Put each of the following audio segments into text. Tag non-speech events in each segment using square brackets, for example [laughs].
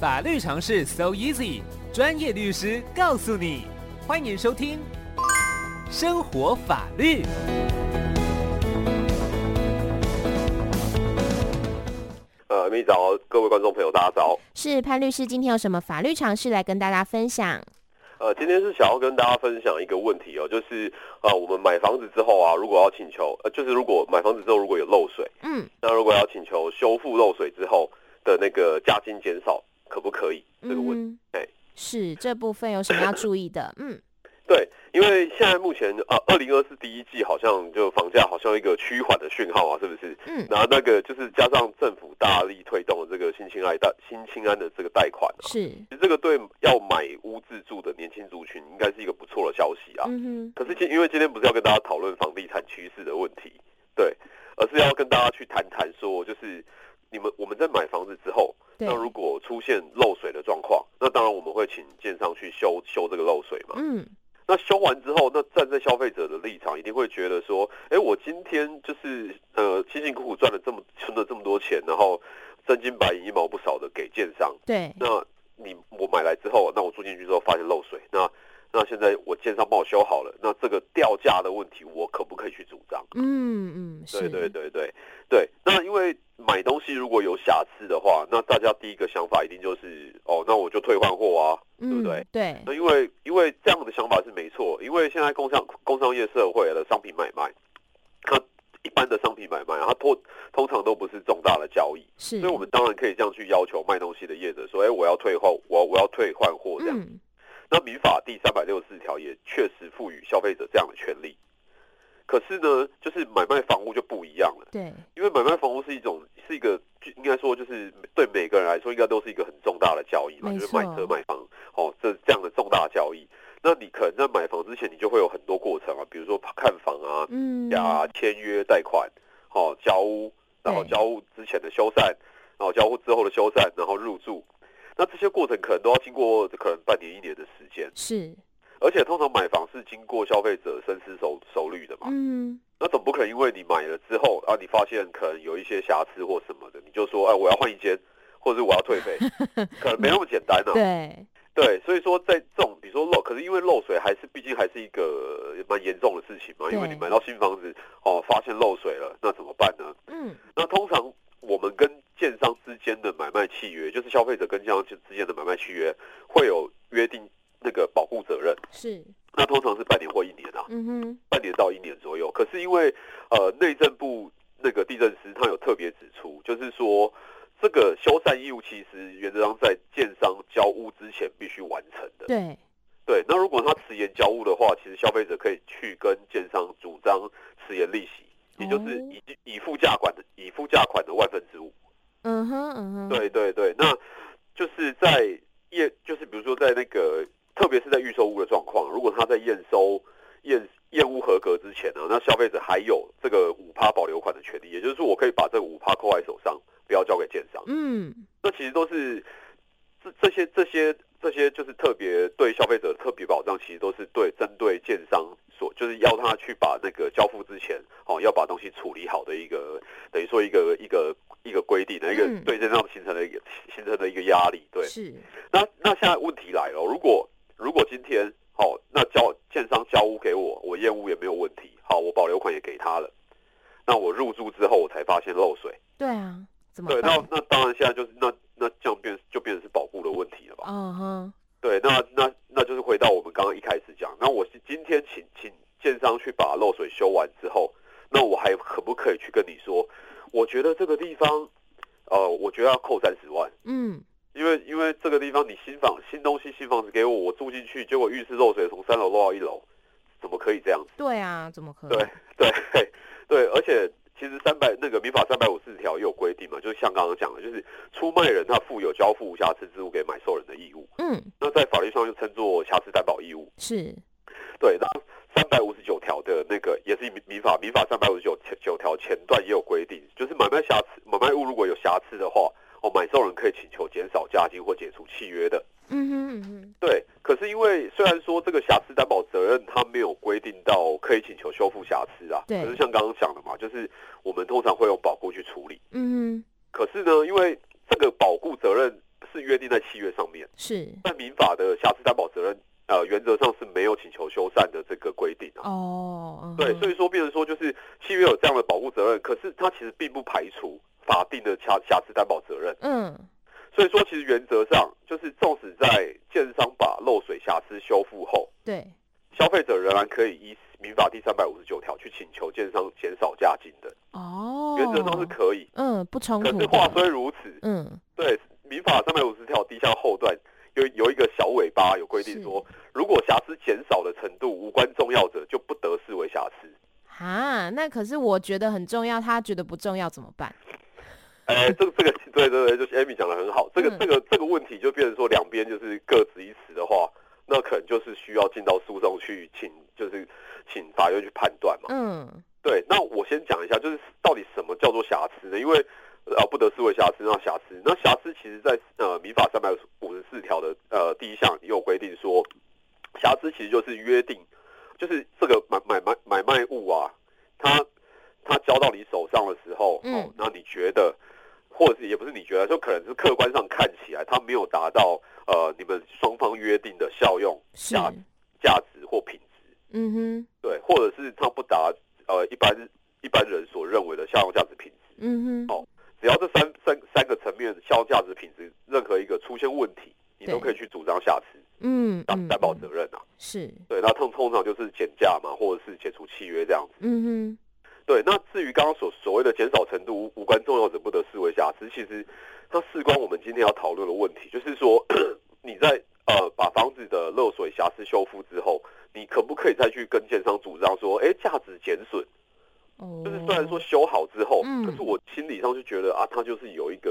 法律常识 so easy，专业律师告诉你，欢迎收听生活法律。呃，咪早，各位观众朋友，大家早。是潘律师，今天有什么法律常识来跟大家分享？呃，今天是想要跟大家分享一个问题哦，就是呃，我们买房子之后啊，如果要请求，呃，就是如果买房子之后如果有漏水，嗯，那如果要请求修复漏水之后的那个价金减少，可不可以？这个问题，哎、嗯，是这部分有什么要注意的？嗯。[coughs] 对，因为现在目前啊，二零二四第一季好像就房价好像一个趋缓的讯号啊，是不是？嗯。然后那个就是加上政府大力推动的这个新青安贷新青安的这个贷款啊，是。其实这个对要买屋自住的年轻族群应该是一个不错的消息啊。嗯哼。可是今因为今天不是要跟大家讨论房地产趋势的问题，对，而是要跟大家去谈谈说，就是你们我们在买房子之后，那如果出现漏水的状况，那当然我们会请建商去修修这个漏水嘛。嗯。那修完之后，那站在消费者的立场，一定会觉得说，哎、欸，我今天就是呃辛辛苦苦赚了这么存了这么多钱，然后真金白银一毛不少的给建商。对。那你我买来之后，那我住进去之后发现漏水，那那现在我建商帮我修好了，那这个掉价的问题，我可不可以去主张？嗯嗯，对对对对对。那因为买东西如果有瑕疵的话，那大家第一个想法一定就是，哦，那我就退换货啊。对不对？对，那因为因为这样的想法是没错，因为现在工商工商业社会的商品买卖，它一般的商品买卖，它通通常都不是重大的交易，是，所以我们当然可以这样去要求卖东西的业者说，哎，我要退货，我我要退换货这样。嗯、那民法第三百六十四条也确实赋予消费者这样的权利。可是呢，就是买卖房屋就不一样了。对，因为买卖房屋是一种，是一个，应该说就是对每个人来说，应该都是一个很重大的交易嘛，就是买车买房，哦，这这样的重大交易。那你可能在买房之前，你就会有很多过程啊，比如说看房啊，嗯，呀，签约贷款，哦，交屋，然后交屋之前的修缮，然后交屋之后的修缮，然后入住，那这些过程可能都要经过可能半年一年的时间。是。而且通常买房是经过消费者深思熟熟虑的嘛，嗯，那总不可能因为你买了之后，啊，你发现可能有一些瑕疵或什么的，你就说，哎，我要换一间，或者是我要退费，[laughs] 可能没那么简单呢、啊。对对，所以说在这种比如说漏，可是因为漏水还是毕竟还是一个蛮严重的事情嘛，因为你买到新房子哦，发现漏水了，那怎么办呢？嗯，那通常我们跟建商之间的买卖契约，就是消费者跟建商之间的买卖契约会有约定。那个保护责任是，那通常是半年或一年啊，嗯哼，半年到一年左右。可是因为呃内政部那个地震师他有特别指出，就是说这个修缮义务其实原则上在建商交屋之前必须完成的。对对，那如果他迟延交屋的话，其实消费者可以去跟建商主张迟延利息，也就是以以付价款的以付价款的万分之五。嗯哼嗯哼，对对对，那就是在验就是比如说在那个。特别是在预售屋的状况，如果他在验收验验屋合格之前呢，那消费者还有这个五趴保留款的权利，也就是说，我可以把这个五趴扣在手上，不要交给建商。嗯，那其实都是这这些这些这些，就是特别对消费者特别保障，其实都是对针对建商所，就是要他去把那个交付之前，哦，要把东西处理好的一个，等于说一个一个一个规定的一个对建商形成的一个形成的一个压力。对，是。那那现在问题来了，如果如果今天好，那交建商交屋给我，我验屋也没有问题。好，我保留款也给他了。那我入住之后，我才发现漏水。对啊，怎么？对，那那当然现在就是那那这样变就变成是保护的问题了吧？嗯哼。对，那那那就是回到我们刚刚一开始讲，那我是今天请请建商去把漏水修完之后，那我还可不可以去跟你说？我觉得这个地方，呃，我觉得要扣三十万。嗯。因为因为这个地方你新房新东西新房子给我，我住进去，结果浴室漏水，从三楼漏到一楼，怎么可以这样子？对啊，怎么可以？对 [laughs] 对对，而且其实三百那个民法三百五十四条也有规定嘛，就是像刚刚讲的，就是出卖人他负有交付无瑕疵之物给买受人的义务。嗯，那在法律上就称作瑕疵担保义务。是，对，那三百五十九条的那个也是民民法民法三百五十九九条前段也有规定，就是买卖瑕疵买卖物如果有瑕疵的话。哦，买受人可以请求减少价金或解除契约的。嗯哼嗯哼，对。可是因为虽然说这个瑕疵担保责任它没有规定到可以请求修复瑕疵啊，对。可是像刚刚讲的嘛，就是我们通常会用保固去处理。嗯哼。可是呢，因为这个保固责任是约定在契约上面，是但民法的瑕疵担保责任，呃，原则上是没有请求修缮的这个规定啊。哦，嗯、对，所以说，变成说就是契约有这样的保护责任，可是它其实并不排除法定的瑕瑕疵担保责任。嗯，所以说，其实原则上就是，纵使在建商把漏水瑕疵修复后，对，消费者仍然可以依民法第三百五十九条去请求建商减少价金的。哦，原则上是可以。嗯，不冲突。可是话虽如此，嗯，对，民法三百五十条第一项后段。有有一个小尾巴，有规定说，如果瑕疵减少的程度无关重要者，就不得视为瑕疵。啊，那可是我觉得很重要，他觉得不重要怎么办？哎、[laughs] 欸，这个这个，对对对，就是 Amy 讲的很好。这个、嗯、这个这个问题就变成说，两边就是各执一词的话，那可能就是需要进到诉讼去请，就是请法院去判断嘛。嗯，对。那我先讲一下，就是到底什么叫做瑕疵呢？因为呃，不得视为瑕疵，那瑕疵，那瑕疵其实在呃民法三百五十四条的呃第一项也有规定说，瑕疵其实就是约定，就是这个买买买买卖物啊，它它交到你手上的时候，嗯、哦，那你觉得，或者是也不是你觉得，就可能是客观上看起来他没有达到呃你们双方约定的效用价价值或品质，嗯哼，对，或者是他不达呃一般一般人所认为的效用价值品质，嗯哼，哦。只要这三三三个层面效用价值品质任何一个出现问题，你都可以去主张瑕疵，嗯，担担保责任啊，是对。那通通常就是减价嘛，或者是解除契约这样子，嗯哼。对，那至于刚刚所所谓的减少程度无关重要者不得视为瑕疵，其实它事关我们今天要讨论的问题，就是说你在呃把房子的漏水瑕疵修复之后，你可不可以再去跟建商主张说，哎，价值减损？就是虽然说修好之后，嗯，可是我心理上就觉得啊，它就是有一个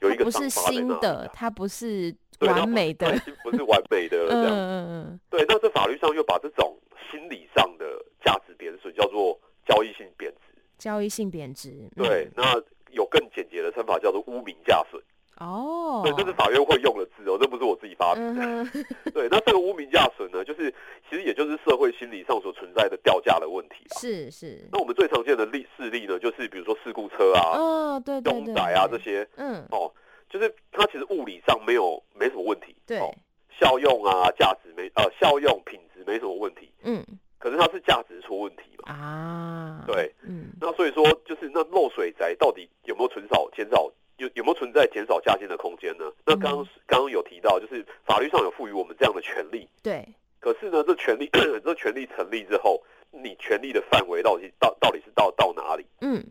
有一个不是新的，它不是完美的，已经不是完美的了这样。嗯嗯对，那在法律上又把这种心理上的价值贬损叫做交易性贬值。交易性贬值。对，那有更简洁的称法叫做污名价损。哦，对，这是法院会用的字哦，这不是我自己发明的。嗯、[laughs] 对，那这个污名价损呢，就是其实也就是社会心理上所存在的掉价的问题。是是。那我们最常见的例事例呢，就是比如说事故车啊，哦对对对，凶宅啊这些，嗯，哦，就是它其实物理上没有没什么问题，对，哦、效用啊价值没呃效用品质没什么问题，嗯，可是它是价值出问题嘛，啊，对，嗯，那所以说就是那漏水宅到底有没有存少减少？有有没有存在减少价金的空间呢？那刚刚刚刚有提到，就是法律上有赋予我们这样的权利。对。可是呢，这权利 [clears throat] 这权利成立之后，你权利的范围到底到到底是到到哪里？嗯。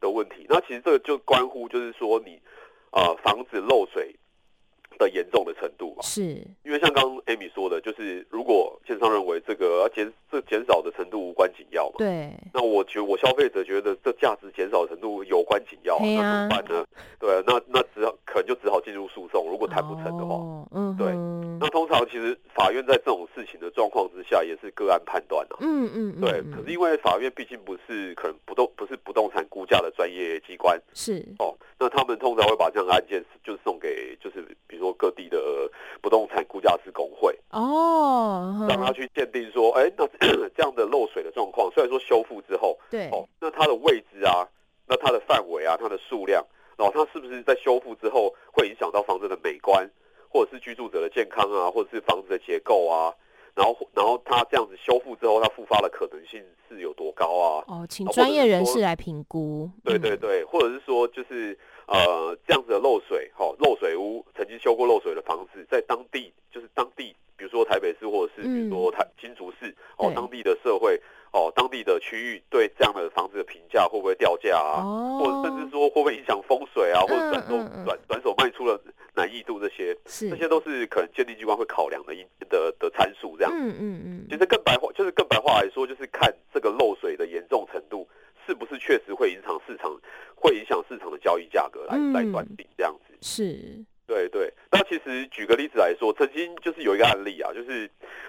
的问题。那其实这个就关乎，就是说你呃防止漏水的严重的程度嘛。是。因为像刚刚 Amy 说的，就是如果建商认为这个减这减少的程度无关紧要嘛。对。那我觉我消费者觉得这价值减少的程度有关紧要，啊，那怎么办呢？对，啊，那那只好可能就只好进入诉讼。如果谈不成的话，哦，嗯，对。常其实法院在这种事情的状况之下，也是个案判断啊。嗯嗯对。可是因为法院毕竟不是可能不动不是不动产估价的专业机关，是哦。那他们通常会把这样的案件就是送给就是比如说各地的不动产估价师工会哦，让他去鉴定说，哎，那 [coughs] 这样的漏水的状况，虽然说修复之后，对哦，那它的位置啊，那它的范围啊，它的数量。然后它是不是在修复之后会影响到房子的美观，或者是居住者的健康啊，或者是房子的结构啊？然后，然后它这样子修复之后，它复发的可能性是有多高啊？哦，请专业人士来评估。对对对，或者是说，就是呃，这样子的漏水，哈、哦，漏水屋曾经修过漏水的房子，在当地就是当地，比如说台北市，或者是比如说台新竹市，哦，当地的社会。哦，当地的区域对这样的房子的评价会不会掉价啊？哦、或者甚至说会不会影响风水啊？嗯、或者转手转转手卖出了难易度这些，是这些都是可能鉴定机关会考量的一的的参数。这样，嗯嗯嗯。其实更白话就是更白话来说，就是看这个漏水的严重程度确实会影响市场，会影响市场的交易价格来、嗯、来断定这样子。是，对对。那其实举个例子来说，曾经就是有一个案例啊，就是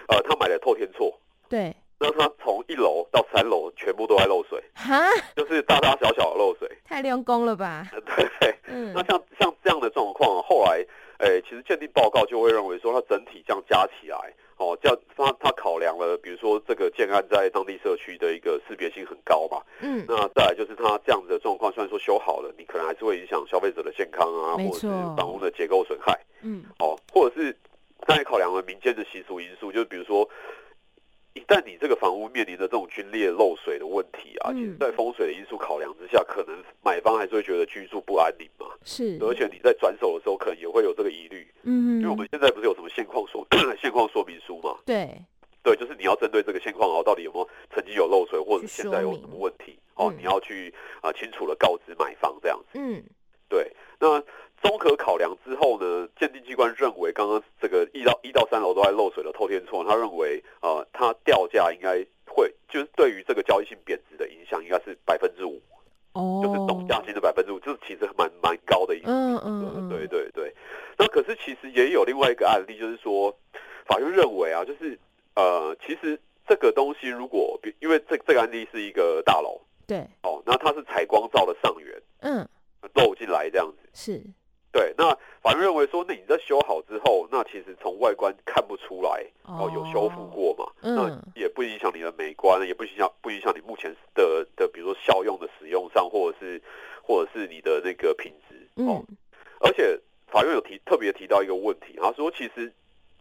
呃，他买了透天厝。对。那他从一楼到三楼全部都在漏水，哈，[laughs] 就是大大小小的漏水，太用功了吧？对，嗯，那像像这样的状况，后来，诶、欸，其实实鉴定报告就会认为说，它整体这样加起来，哦，这样它它考量了，比如说这个建案在当地社区的一个识别性很高嘛，嗯，那再来就是他这样子的状况，虽然说修好了，你可能还是会影响消费者的健康啊，或者是房屋的结构损害，嗯，哦，或者是他也考量了民间的习俗因素，就是比如说。一旦你这个房屋面临的这种龟裂漏水的问题啊，嗯、其实，在风水的因素考量之下，可能买方还是会觉得居住不安宁嘛。是，而且你在转手的时候，可能也会有这个疑虑。嗯，因为我们现在不是有什么现况说 [coughs] 现况说明书嘛？对，对，就是你要针对这个现况哦，到底有没有曾经有漏水，或者现在有什么问题哦，你要去啊、呃、清楚的告知买方这样子。嗯，对，那。综合考量之后呢，鉴定机关认为，刚刚这个一到一到三楼都在漏水的透天厝，他认为，呃，它掉价应该会，就是对于这个交易性贬值的影响，应该是百分之五，哦，就是总价金的百分之五，就是其实蛮蛮高的一个，嗯嗯嗯，对对对。那可是其实也有另外一个案例，就是说，法院认为啊，就是呃，其实这个东西如果，因为这这个案例是一个大楼，对，哦，那它是采光罩的上缘，嗯，漏进来这样子，是。对，那法院认为说，那你在修好之后，那其实从外观看不出来哦，有修复过嘛，嗯、那也不影响你的美观，也不影响不影响你目前的的，比如说效用的使用上，或者是或者是你的那个品质哦。嗯、而且法院有提特别提到一个问题，他说其实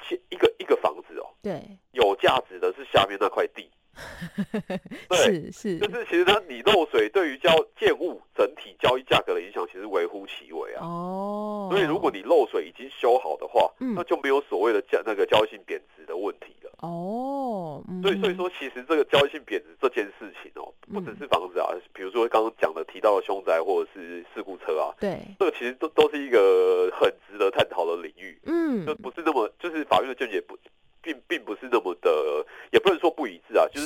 其一个一个房子哦，对，有价值的是下面那块地。[laughs] 对，是是，就是其实它你漏水对于交建物整体交易价格的影响，其实微乎其微啊。哦，所以如果你漏水已经修好的话，嗯、那就没有所谓的价那个交易性贬值的问题了。哦，嗯、所以所以说，其实这个交易性贬值这件事情哦，不只是房子啊，嗯、比如说刚刚讲的提到的凶宅或者是事故车啊，对，这个其实都都是一个很值得探讨的领域。嗯，就不是那么就是法院的见解不。并并不是那么的，也不能说不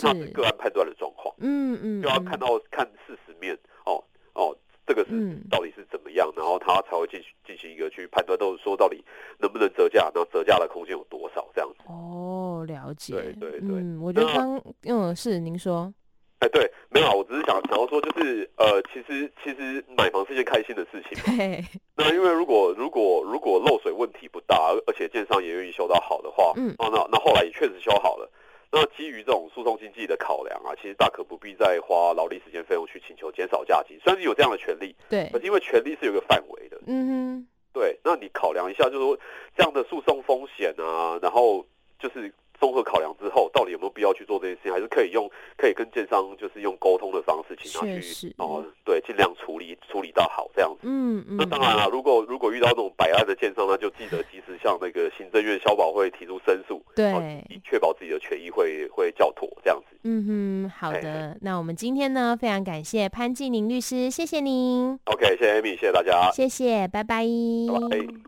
它是个案判断的状况，嗯嗯，就要看到看事实面，哦哦，这个是到底是怎么样，嗯、然后他才会进行进行一个去判断，都是说到底能不能折价，那折价的空间有多少这样子。哦，了解，对对对，嗯，我觉得刚嗯是您说。哎，对，没有，我只是想想要说，就是呃，其实其实买房是件开心的事情嘛。对那因为如果如果如果漏水问题不大，而且建商也愿意修到好的话，嗯，哦，那那后来也确实修好了。那基于这种诉讼经济的考量啊，其实大可不必再花劳力时间费用去请求减少假期。虽然你有这样的权利，对，可是因为权利是有个范围的，嗯哼，对。那你考量一下，就是说这样的诉讼风险啊，然后就是。综合考量之后，到底有没有必要去做这件事情？还是可以用可以跟建商就是用沟通的方式，请他去哦，对，尽量处理处理到好这样子。嗯嗯。那当然了，如果如果遇到那种摆烂的建商，那就记得及时向那个行政院消保会提出申诉，对，以确保自己的权益会会较妥这样子。嗯哼，好的。嘿嘿，那我们今天呢，非常感谢潘季宁律师，谢谢您。OK，谢谢 Amy，谢谢大家，谢谢，拜拜。拜拜。